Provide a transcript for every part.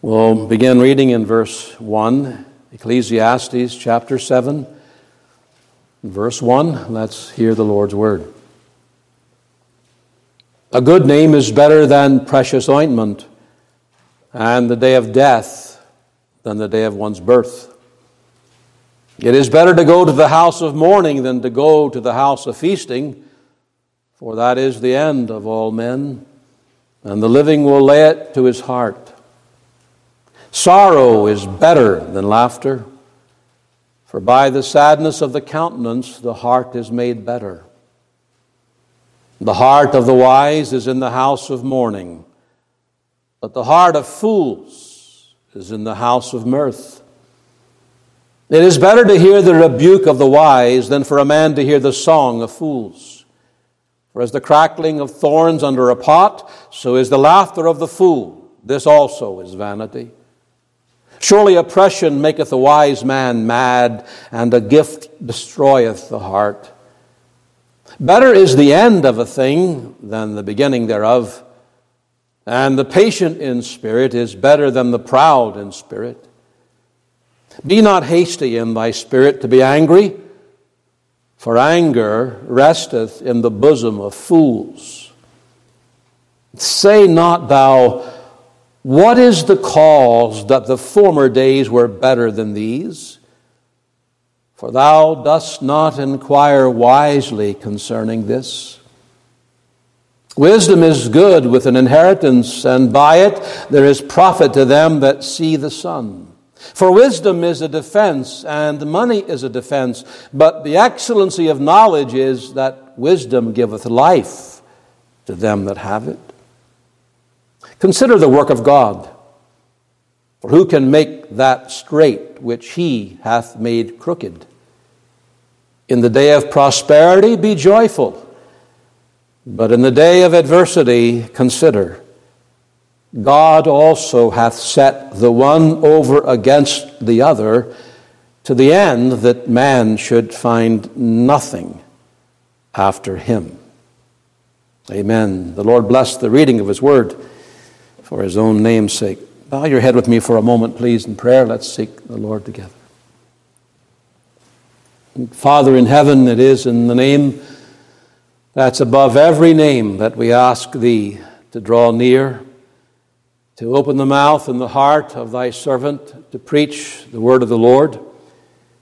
We'll begin reading in verse 1, Ecclesiastes chapter 7, verse 1. Let's hear the Lord's word. A good name is better than precious ointment, and the day of death than the day of one's birth. It is better to go to the house of mourning than to go to the house of feasting, for that is the end of all men, and the living will lay it to his heart. Sorrow is better than laughter, for by the sadness of the countenance the heart is made better. The heart of the wise is in the house of mourning, but the heart of fools is in the house of mirth. It is better to hear the rebuke of the wise than for a man to hear the song of fools. For as the crackling of thorns under a pot, so is the laughter of the fool. This also is vanity. Surely oppression maketh a wise man mad, and a gift destroyeth the heart. Better is the end of a thing than the beginning thereof, and the patient in spirit is better than the proud in spirit. Be not hasty in thy spirit to be angry, for anger resteth in the bosom of fools. Say not thou, What is the cause that the former days were better than these? For thou dost not inquire wisely concerning this. Wisdom is good with an inheritance, and by it there is profit to them that see the sun. For wisdom is a defense, and money is a defense, but the excellency of knowledge is that wisdom giveth life to them that have it. Consider the work of God. For who can make that straight which he hath made crooked? In the day of prosperity, be joyful. But in the day of adversity, consider. God also hath set the one over against the other, to the end that man should find nothing after him. Amen. The Lord bless the reading of his word for his own name's sake. Bow your head with me for a moment, please, in prayer. Let's seek the Lord together. Father in heaven, it is in the name that's above every name that we ask thee to draw near, to open the mouth and the heart of thy servant to preach the word of the Lord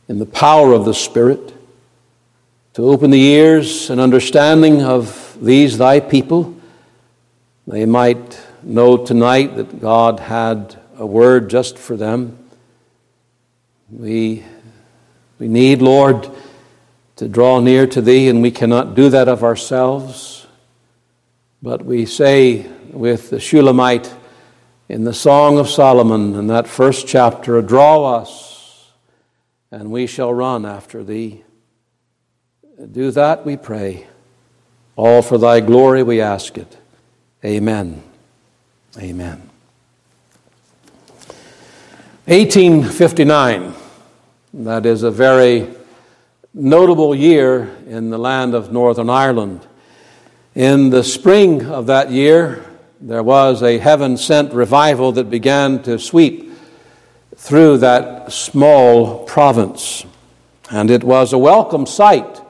in the power of the Spirit, to open the ears and understanding of these thy people. They might know tonight that God had a word just for them. We we need, Lord, to draw near to Thee, and we cannot do that of ourselves. But we say with the Shulamite in the Song of Solomon, in that first chapter, Draw us, and we shall run after Thee. Do that, we pray. All for Thy glory we ask it. Amen. Amen. 1859. That is a very notable year in the land of Northern Ireland. In the spring of that year, there was a heaven sent revival that began to sweep through that small province. And it was a welcome sight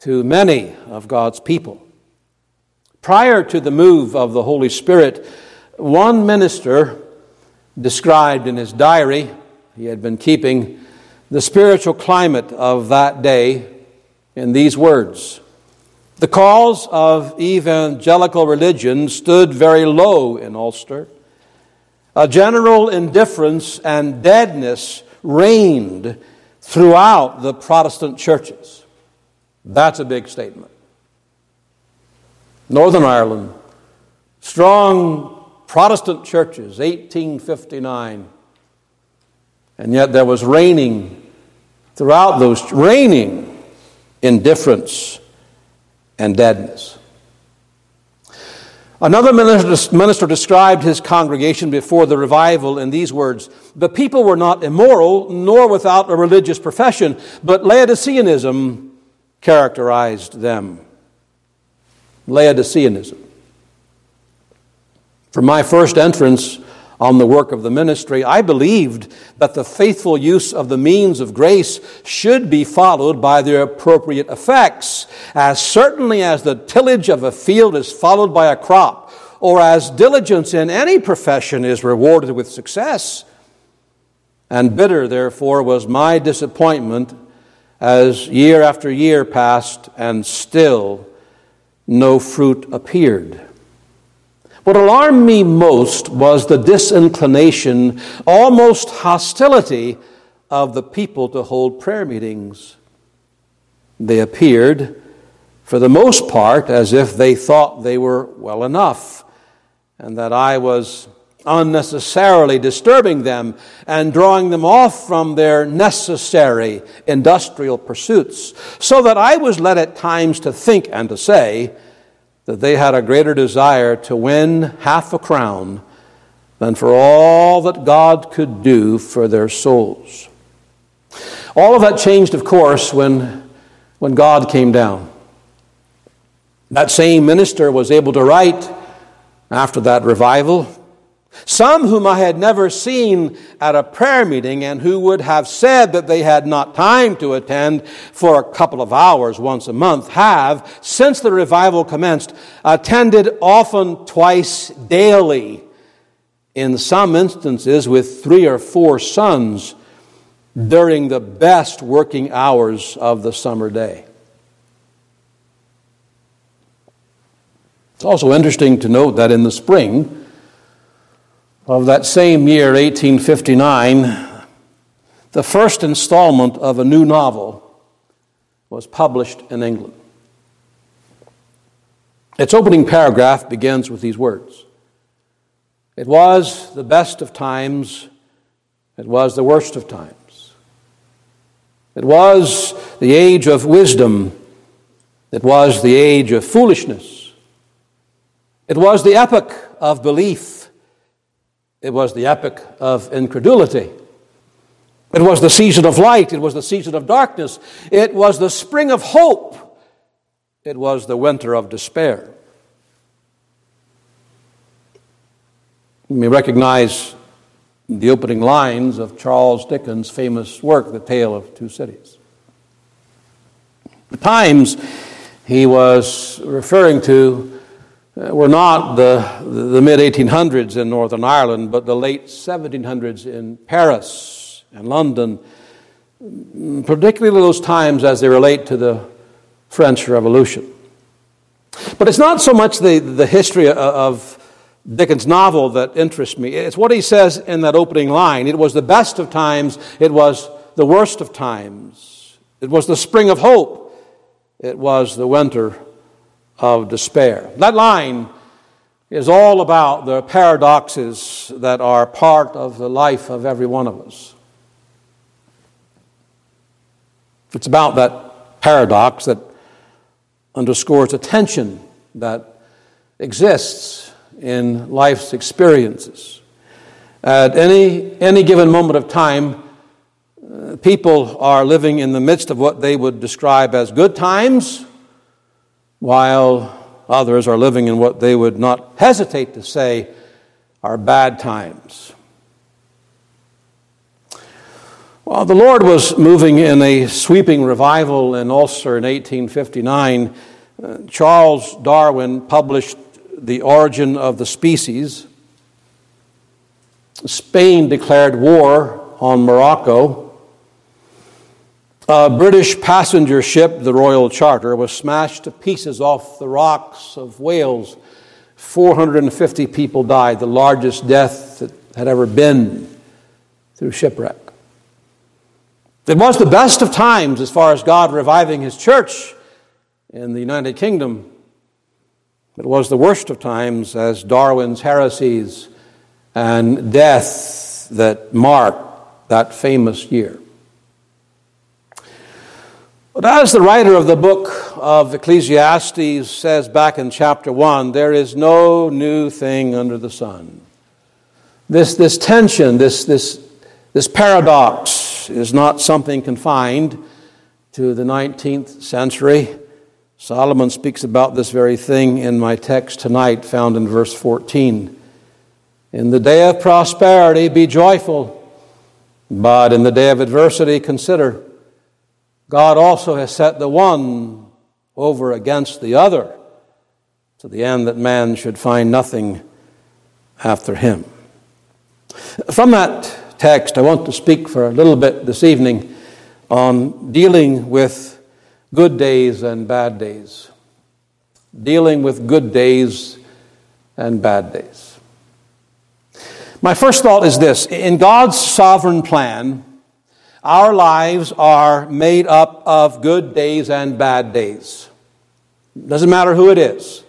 to many of God's people. Prior to the move of the Holy Spirit, one minister described in his diary, he had been keeping the spiritual climate of that day in these words The cause of evangelical religion stood very low in Ulster. A general indifference and deadness reigned throughout the Protestant churches. That's a big statement. Northern Ireland, strong Protestant churches, 1859. And yet there was reigning throughout those reigning indifference and deadness. Another minister described his congregation before the revival in these words The people were not immoral, nor without a religious profession, but Laodiceanism characterized them. Laodiceanism. From my first entrance on the work of the ministry, I believed that the faithful use of the means of grace should be followed by their appropriate effects, as certainly as the tillage of a field is followed by a crop, or as diligence in any profession is rewarded with success. And bitter, therefore, was my disappointment as year after year passed and still no fruit appeared. What alarmed me most was the disinclination, almost hostility, of the people to hold prayer meetings. They appeared, for the most part, as if they thought they were well enough, and that I was unnecessarily disturbing them and drawing them off from their necessary industrial pursuits, so that I was led at times to think and to say that they had a greater desire to win half a crown than for all that God could do for their souls. All of that changed, of course, when, when God came down. That same minister was able to write after that revival some whom I had never seen at a prayer meeting and who would have said that they had not time to attend for a couple of hours once a month have, since the revival commenced, attended often twice daily, in some instances with three or four sons during the best working hours of the summer day. It's also interesting to note that in the spring, of that same year, 1859, the first installment of a new novel was published in England. Its opening paragraph begins with these words. It was the best of times, it was the worst of times. It was the age of wisdom, it was the age of foolishness, it was the epoch of belief it was the epoch of incredulity. It was the season of light. It was the season of darkness. It was the spring of hope. It was the winter of despair. May recognize the opening lines of Charles Dickens' famous work, The Tale of Two Cities. The times he was referring to Uh, were not the, the mid 1800s in Northern Ireland, but the late 1700s in Paris and London, mm, particularly those times as they relate to the French Revolution. But it's not so much the, the history uh, of Dickens' novel that interests me. It's what he says in that opening line. It was the best of times, it was the worst of times. It was the spring of hope, it was the winter of despair. That line is all about the paradoxes that are part of the life of every one of us. It's about that paradox that underscores a tension that exists in life's experiences. At any, any given moment of time, uh, people are living in the midst of what they would describe as good times while others are living in what they would not hesitate to say are bad times. While the Lord was moving in a sweeping revival in Ulster in 1859, uh, Charles Darwin published The Origin of the Species. Spain declared war on Morocco. A British passenger ship, the Royal Charter, was smashed to pieces off the rocks of Wales. 450 people died, the largest death that had ever been through shipwreck. It was the best of times as far as God reviving His church in the United Kingdom. It was the worst of times as Darwin's heresies and death that marked that famous year. But as the writer of the book of Ecclesiastes says back in chapter 1, there is no new thing under the sun. This, this tension, this, this, this paradox is not something confined to the 19th century. Solomon speaks about this very thing in my text tonight, found in verse 14. In the day of prosperity, be joyful. But in the day of adversity, consider God also has set the one over against the other to the end that man should find nothing after him. From that text, I want to speak for a little bit this evening on dealing with good days and bad days. Dealing with good days and bad days. My first thought is this in God's sovereign plan, our lives are made up of good days and bad days. Doesn't matter who it is.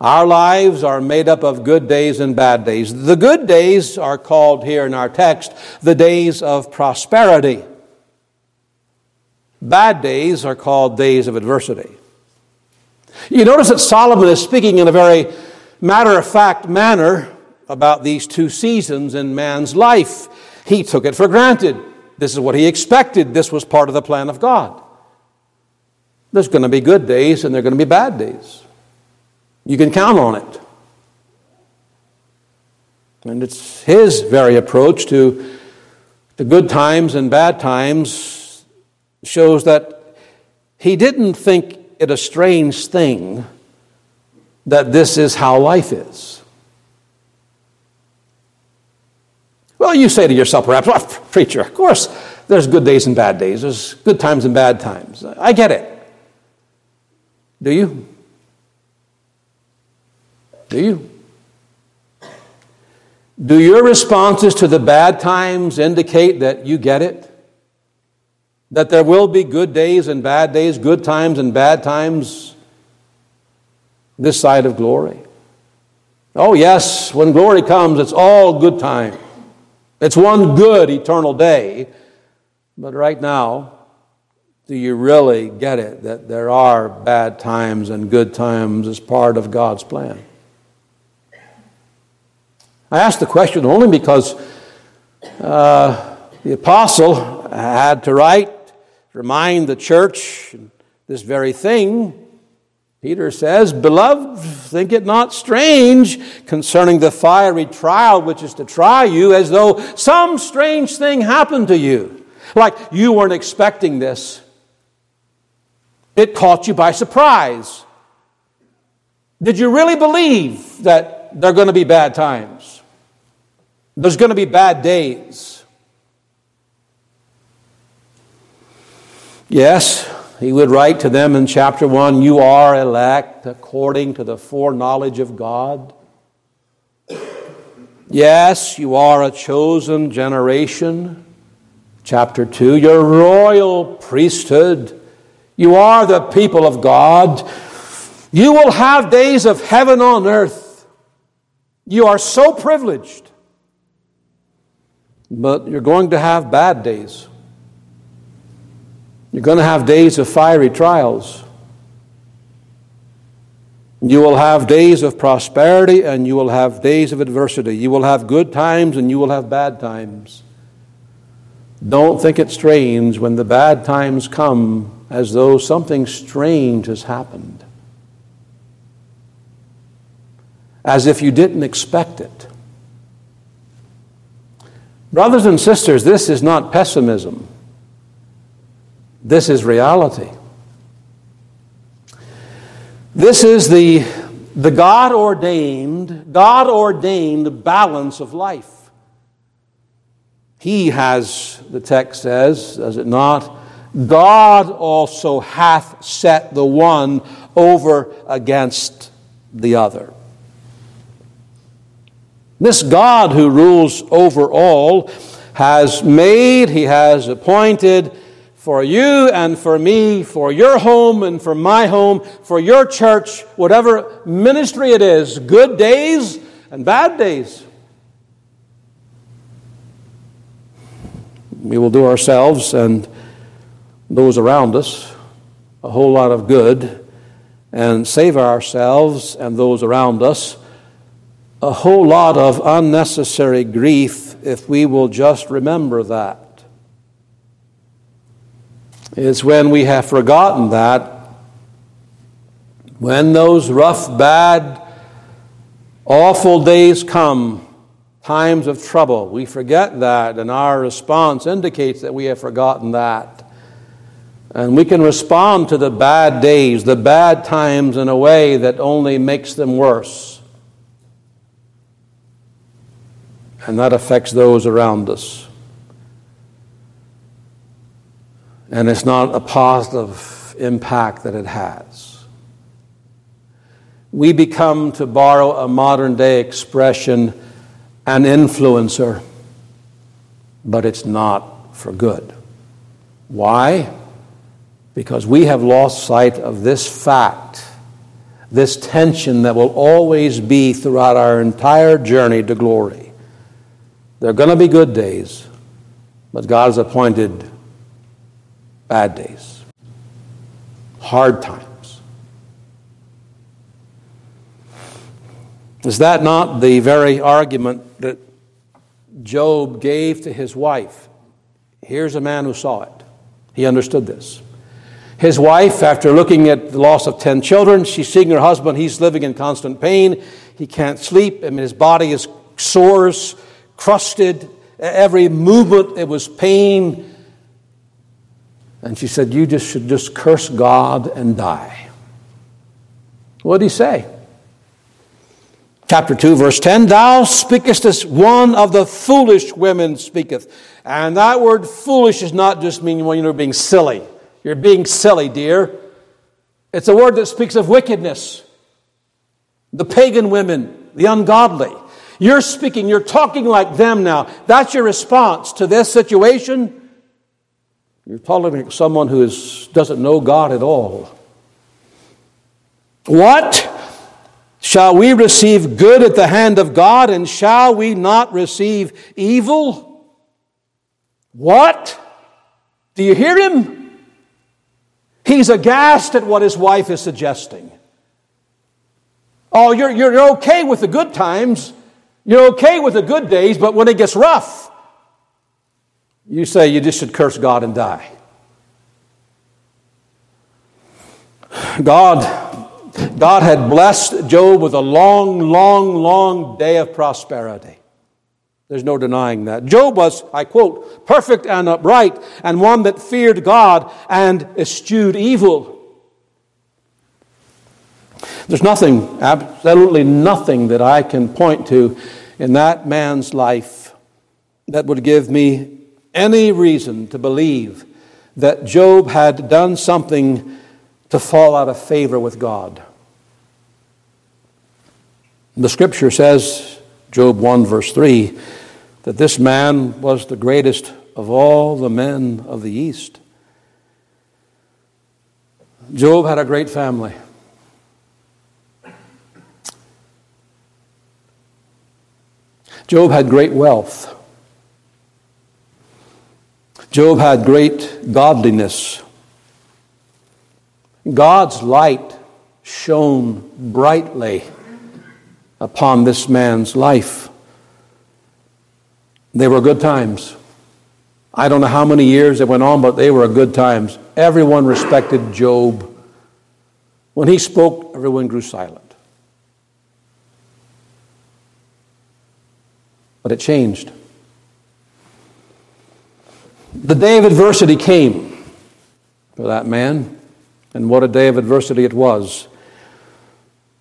Our lives are made up of good days and bad days. The good days are called here in our text the days of prosperity. Bad days are called days of adversity. You notice that Solomon is speaking in a very matter of fact manner about these two seasons in man's life. He took it for granted. This is what he expected. This was part of the plan of God. There's going to be good days and there are going to be bad days. You can count on it. And it's his very approach to the good times and bad times shows that he didn't think it a strange thing that this is how life is. Well, you say to yourself, perhaps, well, preacher, of course, there's good days and bad days. There's good times and bad times. I get it. Do you? Do you? Do your responses to the bad times indicate that you get it? That there will be good days and bad days, good times and bad times this side of glory? Oh, yes, when glory comes, it's all good time. It's one good eternal day. But right now, do you really get it that there are bad times and good times as part of God's plan? I ask the question only because uh, the apostle had to write, remind the church this very thing. Peter says, Beloved, think it not strange concerning the fiery trial which is to try you, as though some strange thing happened to you. Like you weren't expecting this. It caught you by surprise. Did you really believe that there are going to be bad times? There's going to be bad days. Yes, he would write to them in chapter 1 You are elect according to the foreknowledge of God. Yes, you are a chosen generation. Chapter 2 Your royal priesthood. You are the people of God. You will have days of heaven on earth. You are so privileged. But you're going to have bad days. You're going to have days of fiery trials. You will have days of prosperity and you will have days of adversity. You will have good times and you will have bad times. Don't think it strange when the bad times come as though something strange has happened. As if you didn't expect it. Brothers and sisters, this is not pessimism. This is reality. This is the, the God ordained, God ordained balance of life. He has, the text says, does it not? God also hath set the one over against the other. This God who rules over all has made, He has appointed for you and for me, for your home and for my home, for your church, whatever ministry it is, good days and bad days. We will do ourselves and those around us a whole lot of good and save ourselves and those around us a whole lot of unnecessary grief if we will just remember that. It's when we have forgotten that, when those rough, bad Awful days come, times of trouble. We forget that, and our response indicates that we have forgotten that. And we can respond to the bad days, the bad times, in a way that only makes them worse. And that affects those around us. And it's not a positive impact that it has. We become, to borrow a modern day expression, an influencer, but it's not for good. Why? because we have lost sight of this fact, this tension that will always be throughout our entire journey to glory. There are going to be good days, but God has appointed bad days, hard times. Is that not the very argument that Job gave to his wife? Here's a man who saw it. He understood this. His wife, after looking at the loss of 10 children, she's seeing her husband. He's living in constant pain. He can't sleep. I mean, his body is sores, crusted. Every movement, it was pain. And she said, You just should just curse God and die. What did he say? Chapter 2, verse 10 Thou speakest as one of the foolish women speaketh. And that word foolish does not just mean when you're being silly. You're being silly, dear. It's a word that speaks of wickedness. The pagan women, the ungodly. You're speaking, you're talking like them now. That's your response to this situation. You're like someone who is, doesn't know God at all. What? Shall we receive good at the hand of God, and shall we not receive evil? What? Do you hear him? He's aghast at what his wife is suggesting. Oh, you're, you're okay with the good times. You're okay with the good days, but when it gets rough, you say you just should curse God and die. God, God had blessed Job with a long, long, long day of prosperity. There's no denying that. Job was, I quote, perfect and upright, and one that feared God and eschewed evil. There's nothing, absolutely nothing that I can point to in that man's life that would give me any reason to believe that Job had done something to fall out of favor with God. The scripture says Job 1, verse 3, that this man was the greatest of all the men of the East. Job had a great family. Job had great wealth. Job had great godliness. God's light shone brightly upon this man's life. They were good times. I don't know how many years it went on, but they were good times. Everyone respected Job. When he spoke, everyone grew silent. But it changed. The day of adversity came for that man, and what a day of adversity it was.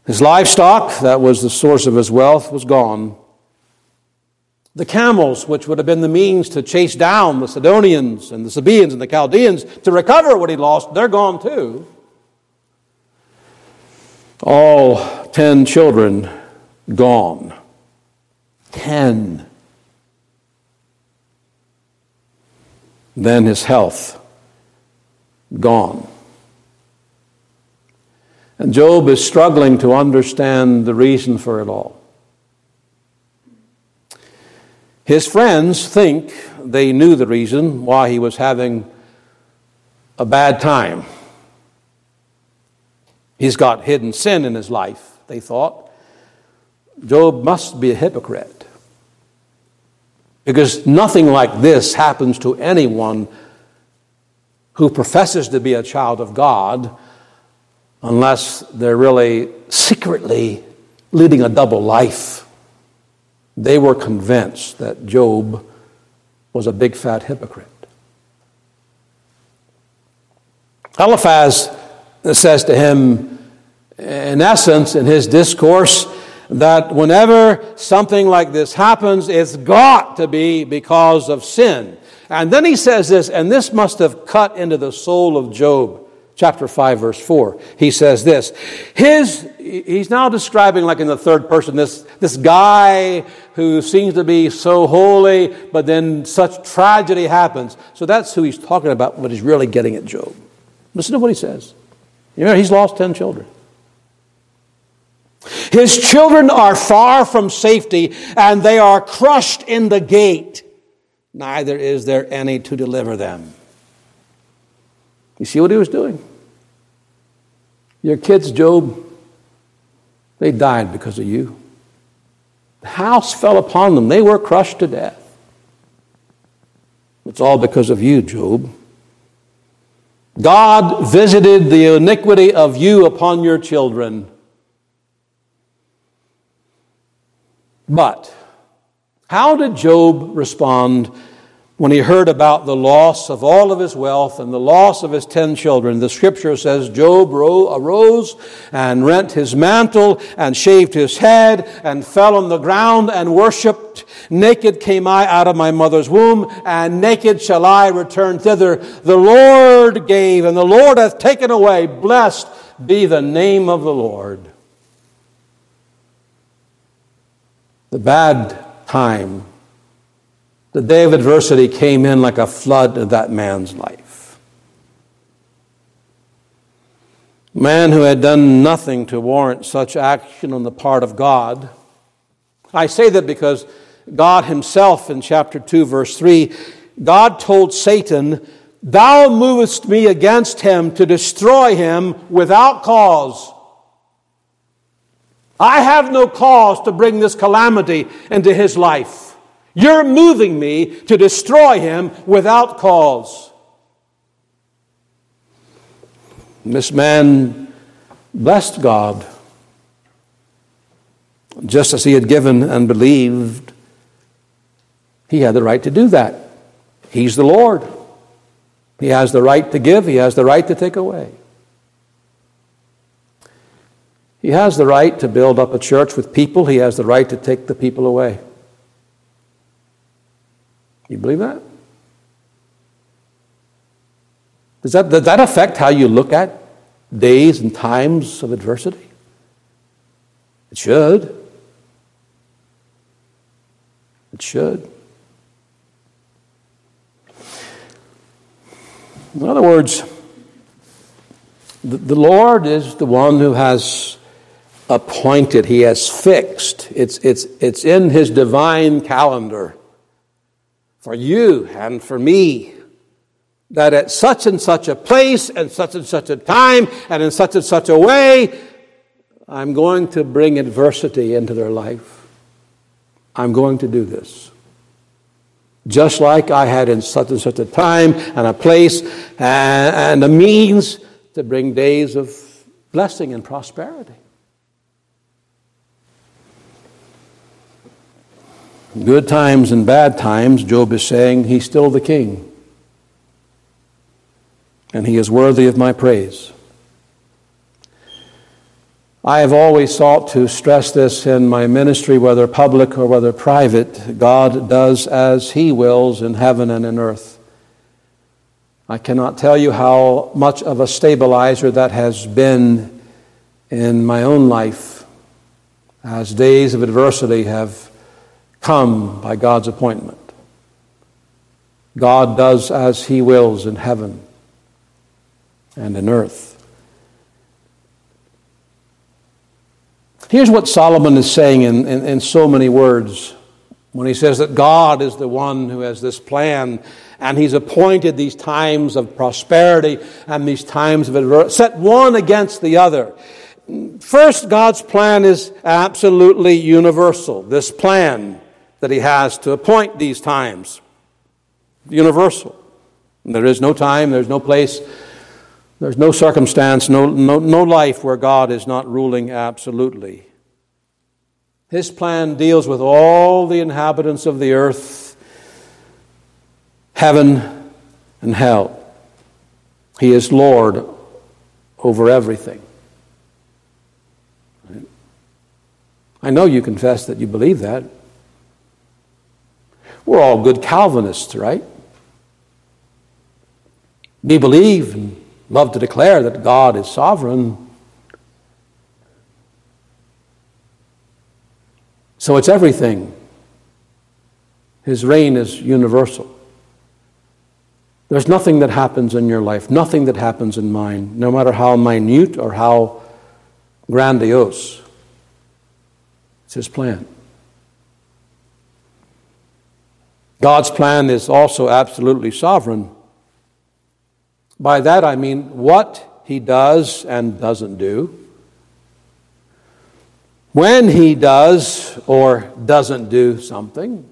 His livestock, that was the source of his wealth, was gone. The camels, which would have been the means to chase down the Sidonians and the Sabaeans and the Chaldeans to recover what he lost, they're gone too. All ten children gone. Ten. Then his health gone. And Job is struggling to understand the reason for it all. His friends think they knew the reason why he was having a bad time. He's got hidden sin in his life, they thought. Job must be a hypocrite. Because nothing like this happens to anyone who professes to be a child of God unless they're really secretly leading a double life. They were convinced that Job was a big fat hypocrite. Eliphaz says to him, in essence, in his discourse, that whenever something like this happens, it's got to be because of sin. And then he says this, and this must have cut into the soul of Job. Chapter 5, verse 4. He says this. His, he's now describing, like in the third person, this, this guy who seems to be so holy, but then such tragedy happens. So that's who he's talking about, what he's really getting at Job. Listen to what he says. You know, he's lost 10 children. His children are far from safety, and they are crushed in the gate. Neither is there any to deliver them. You see what he was doing? Your kids, Job, they died because of you. The house fell upon them, they were crushed to death. It's all because of you, Job. God visited the iniquity of you upon your children. But how did Job respond when he heard about the loss of all of his wealth and the loss of his ten children? The scripture says Job arose and rent his mantle and shaved his head and fell on the ground and worshiped. Naked came I out of my mother's womb, and naked shall I return thither. The Lord gave, and the Lord hath taken away. Blessed be the name of the Lord. The bad time, the day of adversity came in like a flood of that man's life. Man who had done nothing to warrant such action on the part of God. I say that because God Himself in chapter 2, verse 3, God told Satan, Thou movest me against him to destroy him without cause. I have no cause to bring this calamity into his life. You're moving me to destroy him without cause. This man blessed God just as he had given and believed. He had the right to do that. He's the Lord. He has the right to give, he has the right to take away. He has the right to build up a church with people, he has the right to take the people away. You believe that? Does that, does that affect how you look at days and times of adversity? It should. It should. In other words, the, the Lord is the one who has appointed, He has fixed. It's, it's, it's in His divine calendar for you and for me that at such and such a place and such and such a time and in such and such a way, I'm going to bring adversity into their life. I'm going to do this. Just like I had in such and such a time and a place and, and a means to bring days of blessing and prosperity. Good times and bad times, Job is saying, He's still the king. And He is worthy of my praise. I have always sought to stress this in my ministry, whether public or whether private. God does as He wills in heaven and in earth. I cannot tell you how much of a stabilizer that has been in my own life as days of adversity have come by God's appointment. God does as He wills in heaven and in earth. Here's what Solomon is saying in, in, in, so many words when he says that God is the one who has this plan and He's appointed these times of prosperity and these times of adversity, set one against the other. First, God's plan is absolutely universal. This plan that he has to appoint these times. Universal. There is no time, there's no place, there's no circumstance, no, no, no life where God is not ruling absolutely. His plan deals with all the inhabitants of the earth, heaven and hell. He is Lord over everything. I know you confess that you believe that. We're all good Calvinists, right? We believe and love to declare that God is sovereign. So it's everything. His reign is universal. There's nothing that happens in your life, nothing that happens in mine, no matter how minute or how grandiose. It's His plan. God's plan is also absolutely sovereign. By that I mean what He does and doesn't do, when He does or doesn't do something,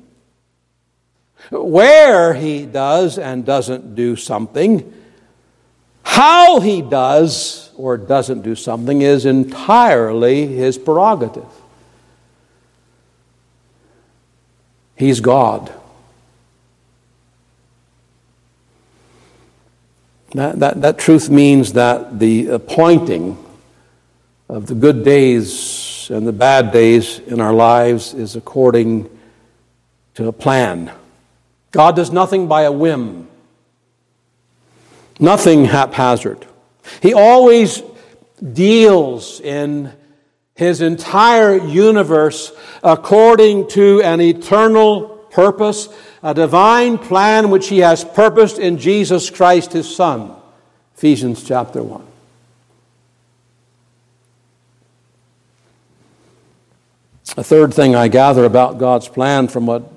where He does and doesn't do something, how He does or doesn't do something is entirely His prerogative. He's God. That, that, that truth means that the appointing of the good days and the bad days in our lives is according to a plan. God does nothing by a whim, nothing haphazard. He always deals in his entire universe according to an eternal purpose, a divine plan which he has purposed in Jesus Christ his Son. Ephesians chapter 1. A third thing I gather about God's plan from what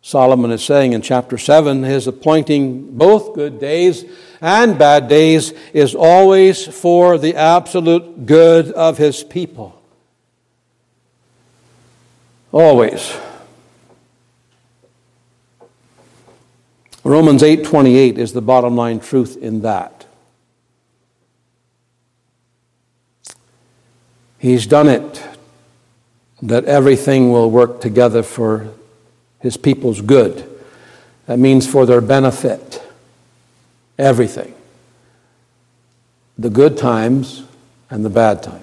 Solomon is saying in chapter 7 his appointing both good days and bad days is always for the absolute good of his people. Always. Romans 8:28 is the bottom line truth in that. He's done it that everything will work together for his people's good. That means for their benefit. Everything. The good times and the bad times.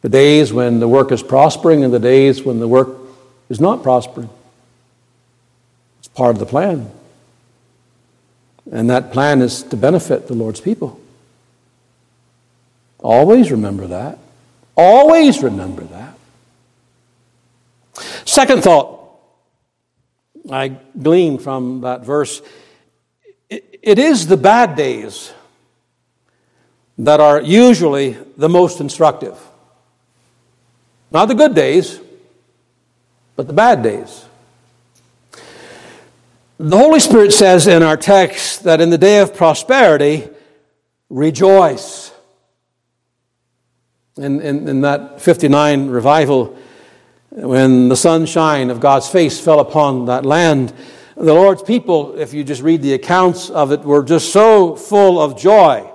The days when the work is prospering and the days when the work is not prospering. Part of the plan. And that plan is to benefit the Lord's people. Always remember that. Always remember that. Second thought I glean from that verse it is the bad days that are usually the most instructive. Not the good days, but the bad days. The Holy Spirit says in our text that in the day of prosperity, rejoice. In, in, in, that 59 revival, when the sunshine of God's face fell upon that land, the Lord's people, if you just read the accounts of it, were just so full of joy.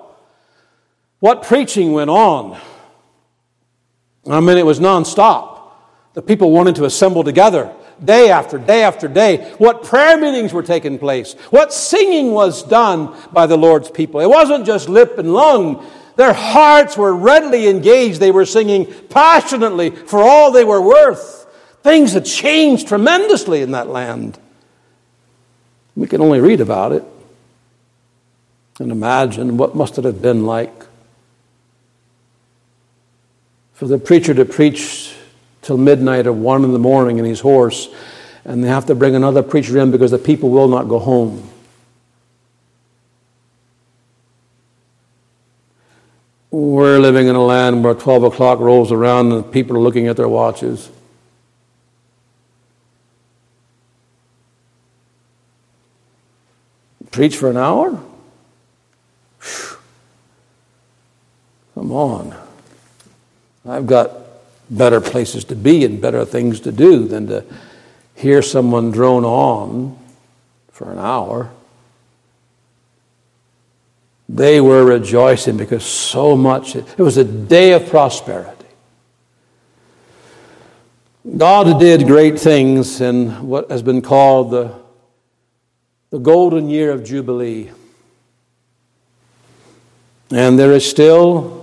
What preaching went on? I mean, it was nonstop. The people wanted to assemble together day after day after day. What prayer meetings were taking place. What singing was done by the Lord's people. It wasn't just lip and lung. Their hearts were readily engaged. They were singing passionately for all they were worth. Things had changed tremendously in that land. We can only read about it and imagine what must it have been like for the preacher to preach till midnight or one in the morning and he's hoarse. and they have to bring another preacher in because the people will not go home. We're living in a land where 12 o'clock rolls around and people are looking at their watches. Preach for an hour? Come on. I've got better places to be and better things to do than to hear someone drone on for an hour. They were rejoicing because so much, it was a day of prosperity. God did great things in what has been called the, the golden year of Jubilee. And there is still,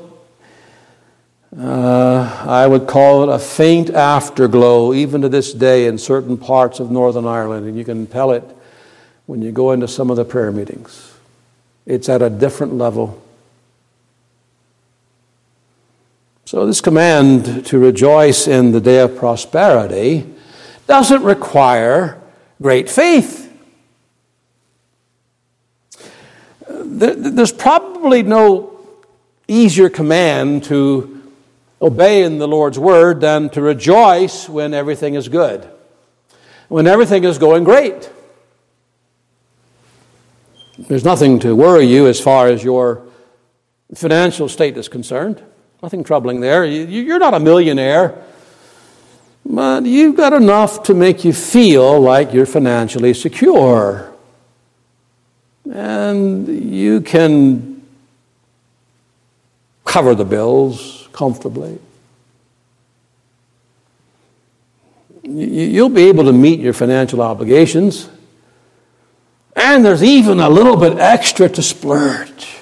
uh, I would call it a faint afterglow, even to this day, in certain parts of Northern Ireland. And you can tell it when you go into some of the prayer meetings. It's at a different level. So, this command to rejoice in the day of prosperity doesn't require great faith. There's probably no easier command to obey in the Lord's word than to rejoice when everything is good, when everything is going great. There's nothing to worry you as far as your financial state is concerned. Nothing troubling there. You're not a millionaire, but you've got enough to make you feel like you're financially secure. And you can cover the bills comfortably. You'll be able to meet your financial obligations. And there's even a little bit extra to splurge.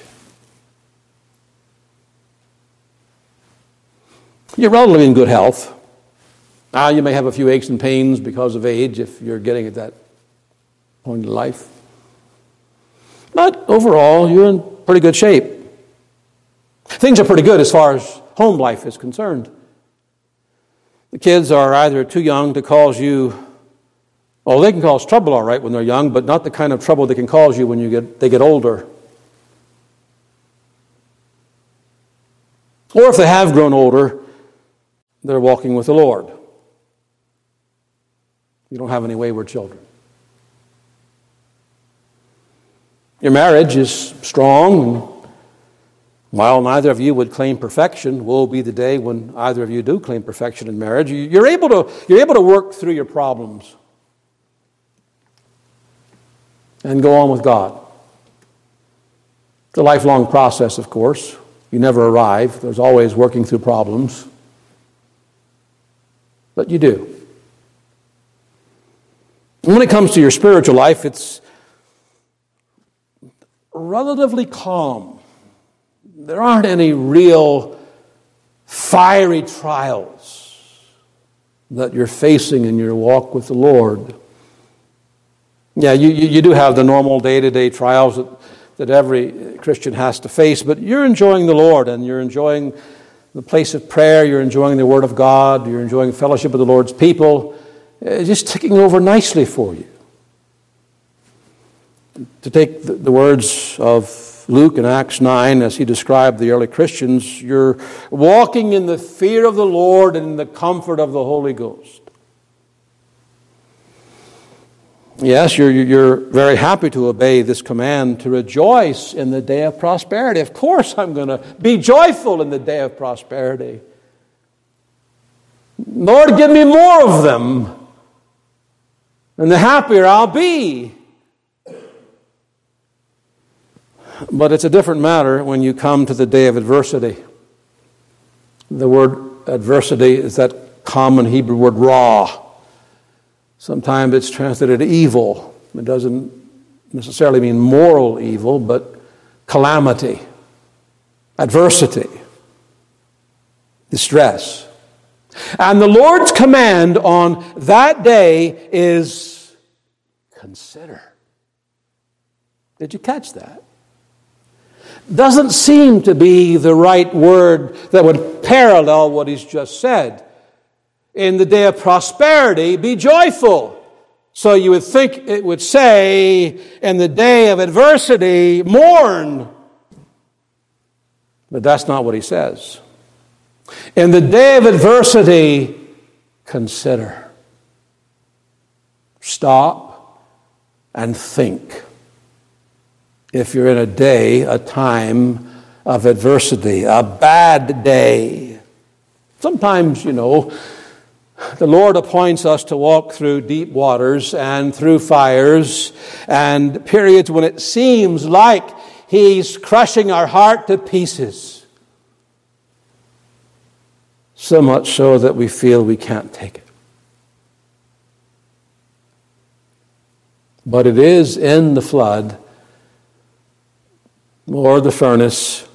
You're relatively in good health. Now, you may have a few aches and pains because of age if you're getting at that point in life. But overall, you're in pretty good shape. Things are pretty good as far as home life is concerned. The kids are either too young to cause you, well, they can cause trouble all right when they're young, but not the kind of trouble they can cause you when you get, they get older. Or if they have grown older, they're walking with the Lord. You don't have any wayward children. Your marriage is strong. While neither of you would claim perfection, will be the day when either of you do claim perfection in marriage. You're able to, you're able to work through your problems and go on with God. It's a lifelong process, of course. You never arrive, there's always working through problems but you do. When it comes to your spiritual life, it's relatively calm. There aren't any real fiery trials that you're facing in your walk with the Lord. Yeah, you, you, do have the normal day to day trials that, that every Christian has to face, but you're enjoying the Lord and you're enjoying the place of prayer, you're enjoying the Word of God, you're enjoying fellowship with the Lord's people, it's just ticking over nicely for you. To take the, the words of Luke in Acts 9 as he described the early Christians, you're walking in the fear of the Lord and in the comfort of the Holy Ghost. Yes, you're, you're very happy to obey this command to rejoice in the day of prosperity. Of course, I'm going to be joyful in the day of prosperity. Lord, give me more of them, and the happier I'll be. But it's a different matter when you come to the day of adversity. The word adversity is that common Hebrew word raw. Sometimes it's translated evil. It doesn't necessarily mean moral evil, but calamity, adversity, distress. And the Lord's command on that day is consider. Did you catch that? Doesn't seem to be the right word that would parallel what he's just said in the day of prosperity, be joyful. So you would think it would say, in the day of adversity, mourn. But that's not what he says. In the day of adversity, consider. Stop and think if you're in a day, a time of adversity, a bad day. Sometimes, you know, the Lord appoints us to walk through deep waters and through fires and periods when it seems like He's crushing our heart to pieces. So much so that we feel we can't take it. But it is in the flood or the furnace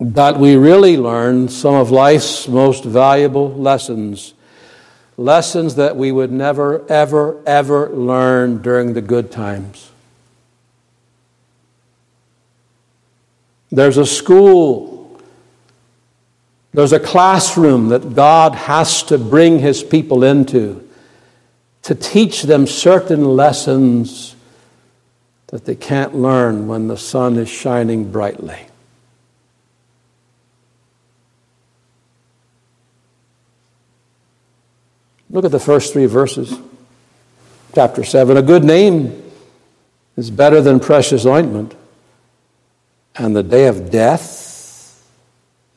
that we really learn some of life's most valuable lessons. Lessons that we would never, ever, ever learn during the good times. There's a school, there's a classroom that God has to bring His people into to teach them certain lessons that they can't learn when the sun is shining brightly. Look at the first three verses. Chapter 7 A good name is better than precious ointment and the day of death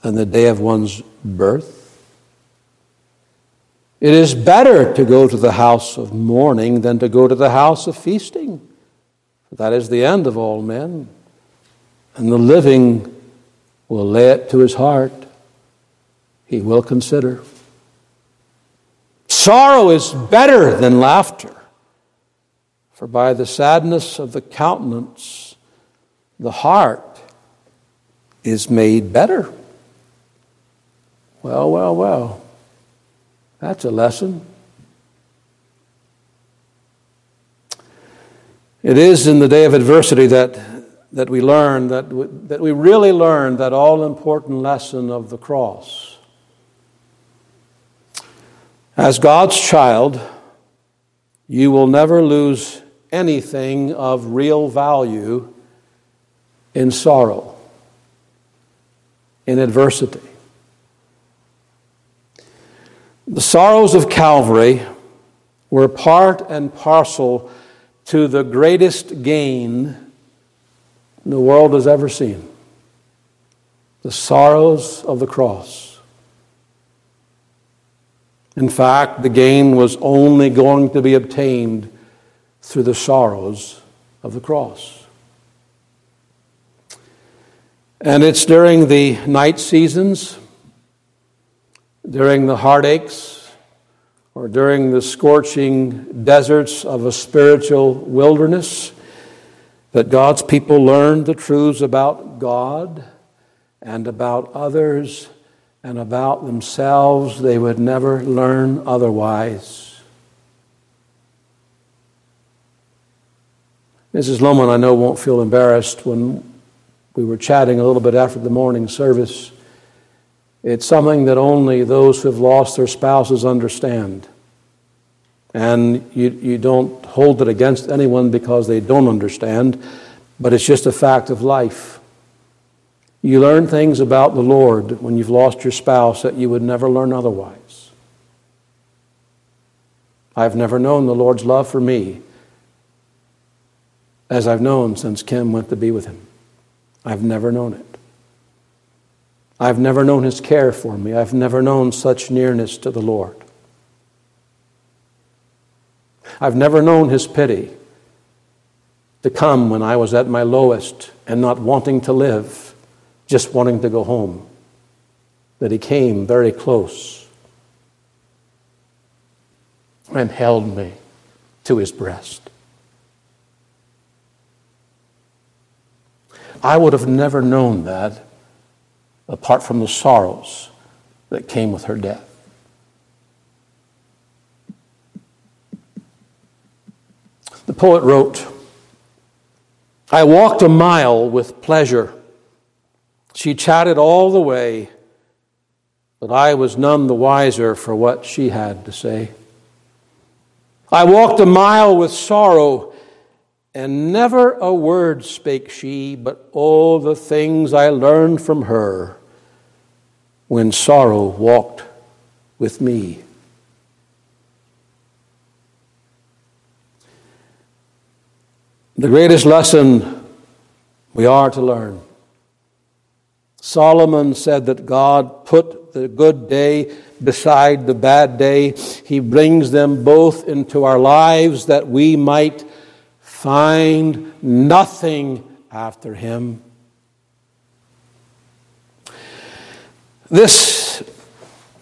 than the day of one's birth? It is better to go to the house of mourning than to go to the house of feasting. That is the end of all men. And the living will lay it to his heart. He will consider. Sorrow is better than laughter. For by the sadness of the countenance, the heart is made better. Well, well, well. That's a lesson. It is in the day of adversity that, that we learn, that we, that we really learn that all important lesson of the cross. As God's child, you will never lose anything of real value in sorrow in adversity. The sorrows of Calvary were part and parcel to the greatest gain the world has ever seen the sorrows of the cross. In fact, the gain was only going to be obtained through the sorrows of the cross. And it's during the night seasons, during the heartaches, or during the scorching deserts of a spiritual wilderness that God's people learn the truths about God and about others and about themselves they would never learn otherwise. Mrs. Loman, I know, won't feel embarrassed when we were chatting a little bit after the morning service. It's something that only those who have lost their spouses understand. And you, you don't hold it against anyone because they don't understand, but it's just a fact of life. You learn things about the Lord when you've lost your spouse that you would never learn otherwise. I've never known the Lord's love for me as I've known since Kim went to be with him. I've never known it. I've never known his care for me. I've never known such nearness to the Lord. I've never known his pity to come when I was at my lowest and not wanting to live, just wanting to go home. That he came very close and held me to his breast. I would have never known that apart from the sorrows that came with her death. The poet wrote, I walked a mile with pleasure. She chatted all the way, but I was none the wiser for what she had to say. I walked a mile with sorrow and never a word spake she, but all the things I learned from her when sorrow walked with me. The greatest lesson we are to learn. Solomon said that God put the good day beside the bad day. He brings them both into our lives that we might find nothing after him. This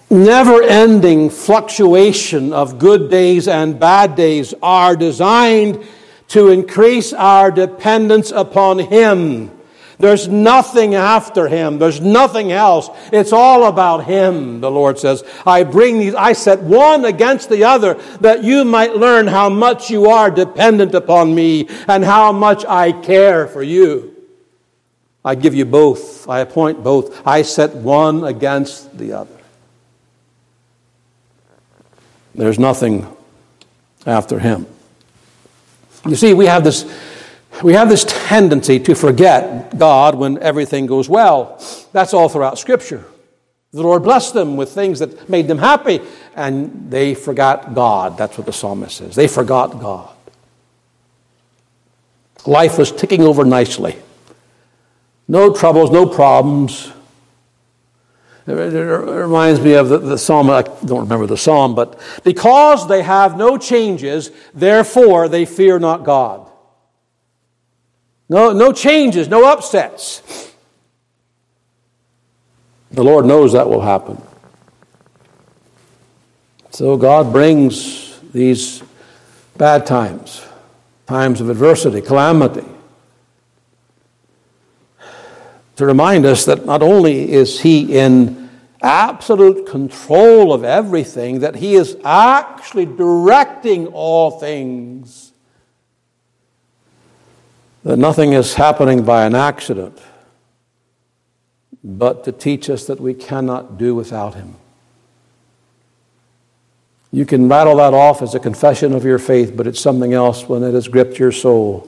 never ending fluctuation of good days and bad days are designed to increase our dependence upon Him. There's nothing after Him. There's nothing else. It's all about Him, the Lord says. I bring these, I set one against the other that you might learn how much you are dependent upon me and how much I care for you. I give you both. I appoint both. I set one against the other. There's nothing after him. You see, we have this, we have this tendency to forget God when everything goes well. That's all throughout Scripture. The Lord blessed them with things that made them happy, and they forgot God. That's what the psalmist says. They forgot God. Life was ticking over nicely. No troubles, no problems. It reminds me of the, the, psalm, I don't remember the psalm, but because they have no changes, therefore they fear not God. No, no changes, no upsets. The Lord knows that will happen. So God brings these bad times, times of adversity, calamity, to remind us that not only is He in absolute control of everything, that He is actually directing all things, that nothing is happening by an accident, but to teach us that we cannot do without Him. You can rattle that off as a confession of your faith, but it's something else when it has gripped your soul.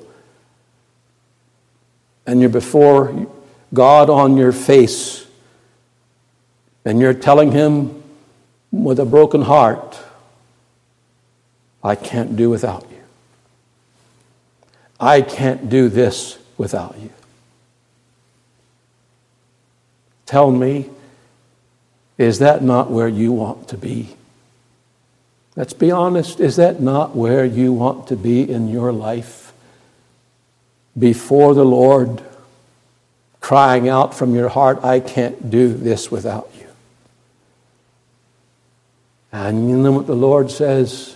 And you're before God on your face and you're telling Him with a broken heart, I can't do without. I can't do this without you. Tell me, is that not where you want to be? Let's be honest, is that not where you want to be in your life? Before the Lord crying out from your heart, I can't do this without you. And you know what the Lord says?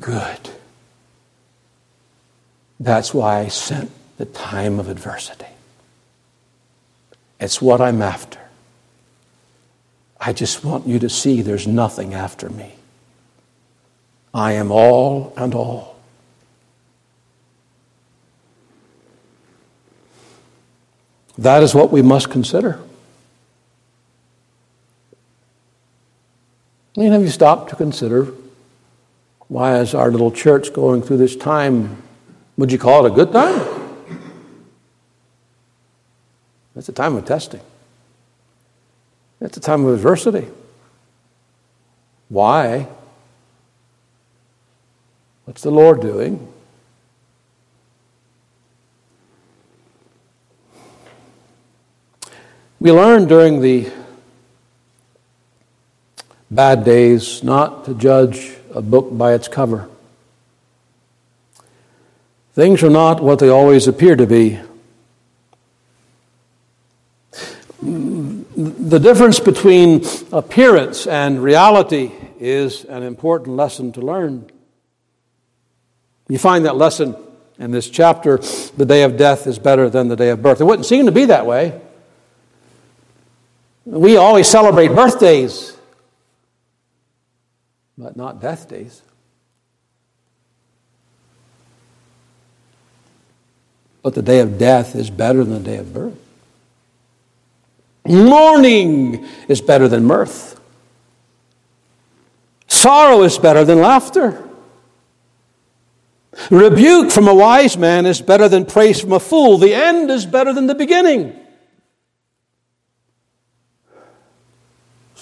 Good. That's why I sent the time of adversity. It's what I'm after. I just want you to see there's nothing after me. I am all and all. That is what we must consider. I mean, have you stopped to consider why is our little church going through this time? Would you call it a good time? It's a time of testing. It's a time of adversity. Why? What's the Lord doing? We learn during the bad days not to judge a book by its cover. Things are not what they always appear to be. The difference between appearance and reality is an important lesson to learn. You find that lesson in this chapter the day of death is better than the day of birth. It wouldn't seem to be that way. We always celebrate birthdays, but not death days. But the day of death is better than the day of birth. Mourning is better than mirth. Sorrow is better than laughter. Rebuke from a wise man is better than praise from a fool. The end is better than the beginning.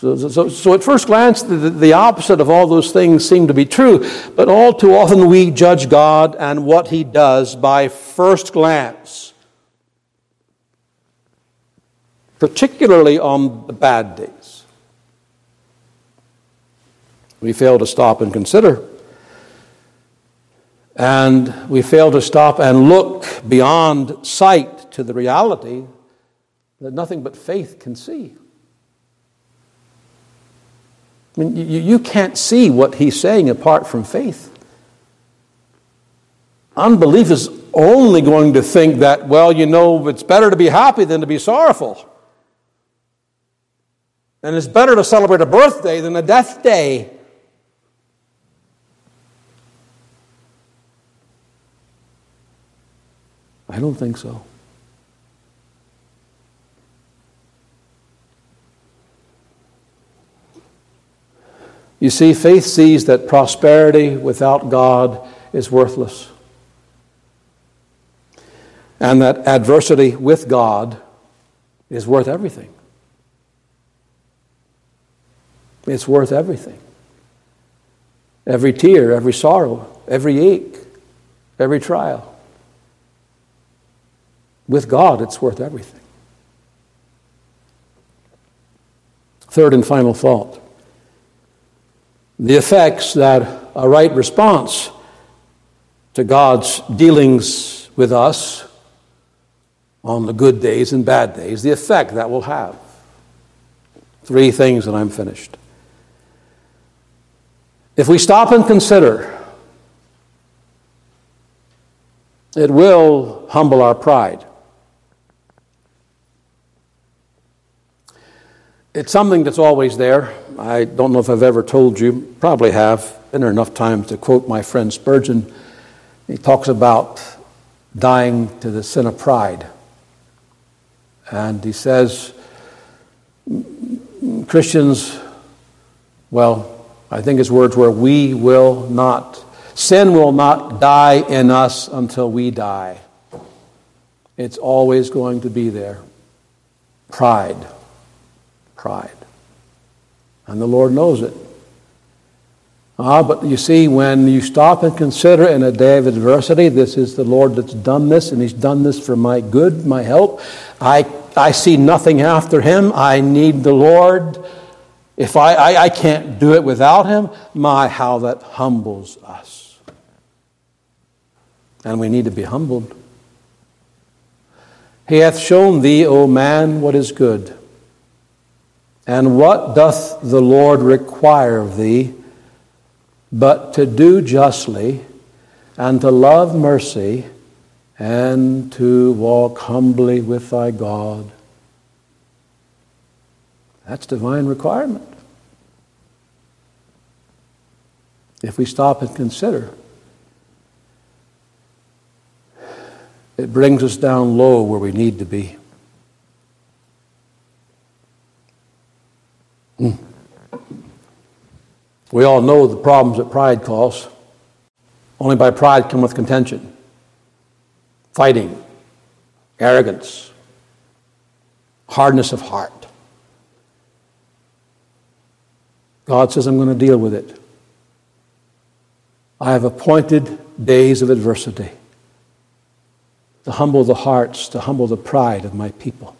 So, so, so, at first glance, the, the opposite of all those things seem to be true, but all too often we judge God and what He does by first glance, particularly on the bad days. We fail to stop and consider. And we fail to stop and look beyond sight to the reality that nothing but faith can see. I mean, you, you can't see what he's saying apart from faith. Unbelief is only going to think that, well, you know, it's better to be happy than to be sorrowful. And it's better to celebrate a birthday than a death day. I don't think so. You see, faith sees that prosperity without God is worthless and that adversity with God is worth everything. It's worth everything. Every tear, every sorrow, every ache, every trial. With God, it's worth everything. Third and final thought the effects that a right response to God's dealings with us on the good days and bad days, the effect that will have. Three things, and I'm finished. If we stop and consider, it will humble our pride. It's something that's always there. I don't know if I've ever told you, probably have. There enough times to quote my friend Spurgeon. He talks about dying to the sin of pride. And he says, Christians, well, I think his words were, we will not, sin will not die in us until we die. It's always going to be there. Pride. Pride. And the Lord knows it. Ah, but you see, when you stop and consider in a day of adversity, this is the Lord that's done this, and He's done this for my good, my help. I I see nothing after him. I need the Lord. If I, I, I can't do it without him, my, how that humbles us. And we need to be humbled. He hath shown thee, O man, what is good. And what doth the Lord require of thee but to do justly and to love mercy and to walk humbly with thy God. That's divine requirement. If we stop and consider, it brings us down low where we need to be. Mm. We all know the problems that pride causes. Only by pride cometh contention fighting, arrogance, hardness of heart. God says, I'm going to deal with it. I have appointed days of adversity to humble the hearts, to humble the pride of my people.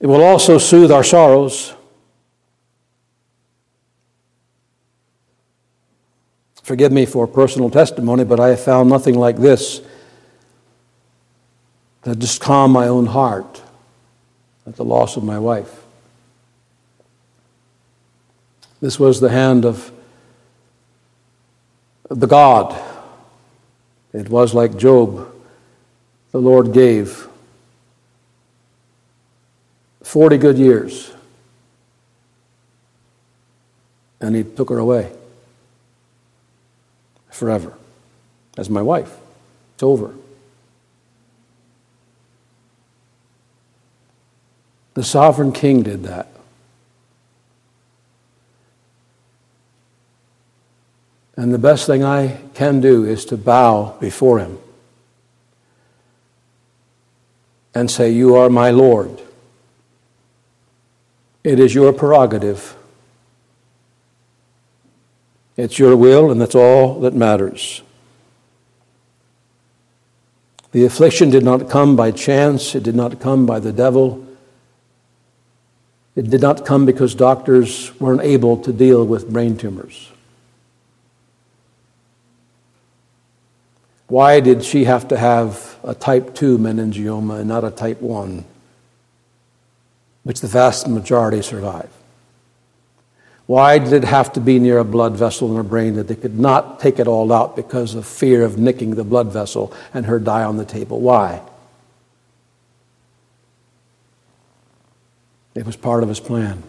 It will also soothe our sorrows Forgive me for personal testimony, but I have found nothing like this that just calmed my own heart at the loss of my wife. This was the hand of the God. It was like Job, the Lord gave 40 good years, and he took her away forever as my wife. It's over. The sovereign king did that. And the best thing I can do is to bow before him and say, You are my Lord. It is your prerogative it's your will, and that's all that matters. The affliction did not come by chance, it did not come by the devil. It did not come because doctors weren't able to deal with brain tumors. Why did she have to have a type 2 meningioma and not a type 1? Which the vast majority survive. Why did it have to be near a blood vessel in her brain that they could not take it all out because of fear of nicking the blood vessel and her die on the table? Why? It was part of his plan.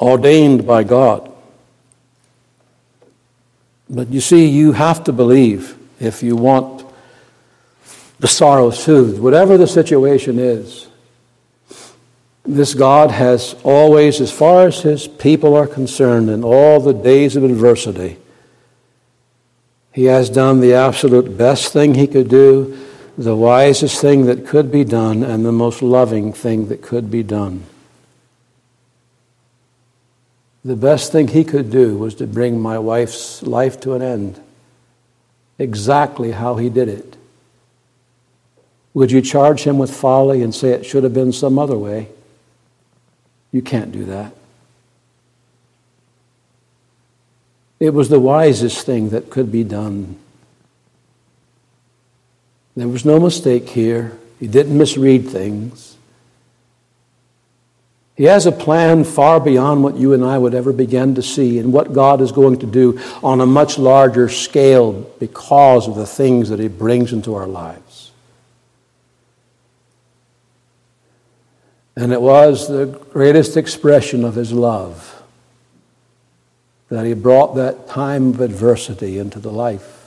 Ordained by God. But you see, you have to believe if you want the sorrow soothed, whatever the situation is. This God has always, as far as his people are concerned, in all the days of adversity, he has done the absolute best thing he could do, the wisest thing that could be done, and the most loving thing that could be done. The best thing he could do was to bring my wife's life to an end. Exactly how he did it. Would you charge him with folly and say it should have been some other way? You can't do that. It was the wisest thing that could be done. There was no mistake here. He didn't misread things. He has a plan far beyond what you and I would ever begin to see, and what God is going to do on a much larger scale because of the things that He brings into our lives. And it was the greatest expression of His love that He brought that time of adversity into the life.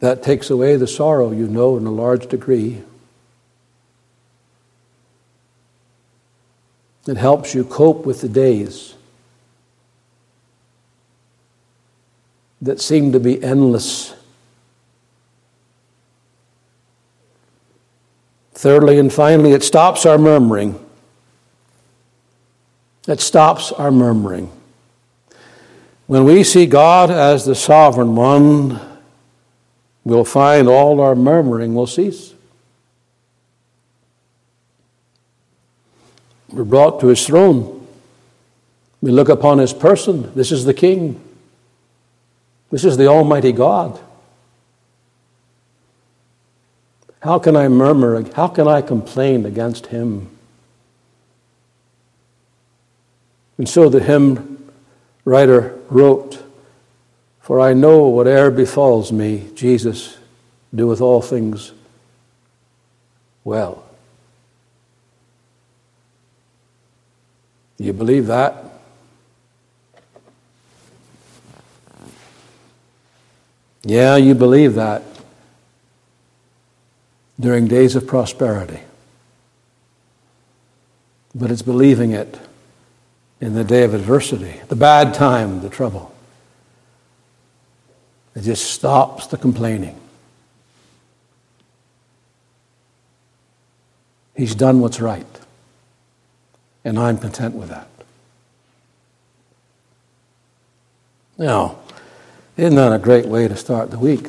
That takes away the sorrow, you know, in a large degree. It helps you cope with the days that seem to be endless Thirdly and finally, it stops our murmuring. It stops our murmuring. When we see God as the sovereign one, we'll find all our murmuring will cease. We're brought to his throne. We look upon his person. This is the king. This is the Almighty God. How can I murmur? How can I complain against him? And so the hymn writer wrote, For I know whate'er befalls me, Jesus doeth all things well. You believe that? Yeah, you believe that during days of prosperity. But it's believing it in the day of adversity, the bad time, the trouble. It just stops the complaining. He's done what's right. And I'm content with that. Now, isn't that a great way to start the week?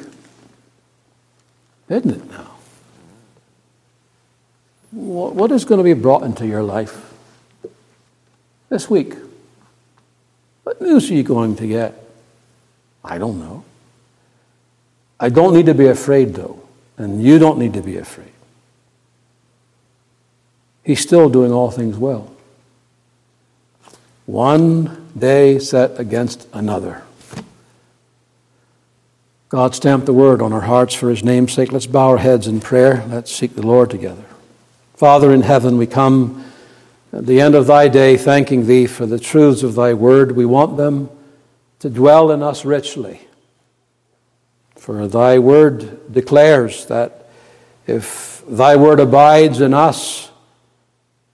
Isn't it now? What is going to be brought into your life this week? What news are you going to get? I don't know. I don't need to be afraid, though, and you don't need to be afraid. He's still doing all things well. One day set against another. God stamped the word on our hearts for his name's sake. Let's bow our heads in prayer. Let's seek the Lord together. Father in heaven, we come at the end of thy day thanking thee for the truths of thy word. We want them to dwell in us richly. For thy word declares that if thy word abides in us,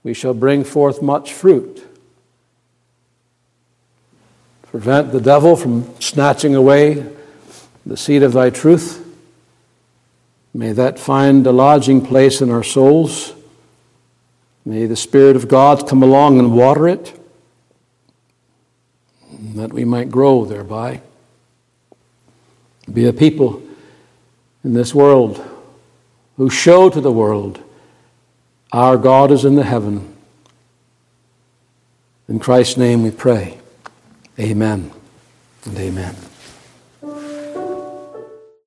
we shall bring forth much fruit. Prevent the devil from snatching away the seed of thy truth. May that find a lodging place in our souls. May the Spirit of God come along and water it, that we might grow thereby. Be a people in this world who show to the world our God is in the heaven In Christ's name we pray. Amen and amen.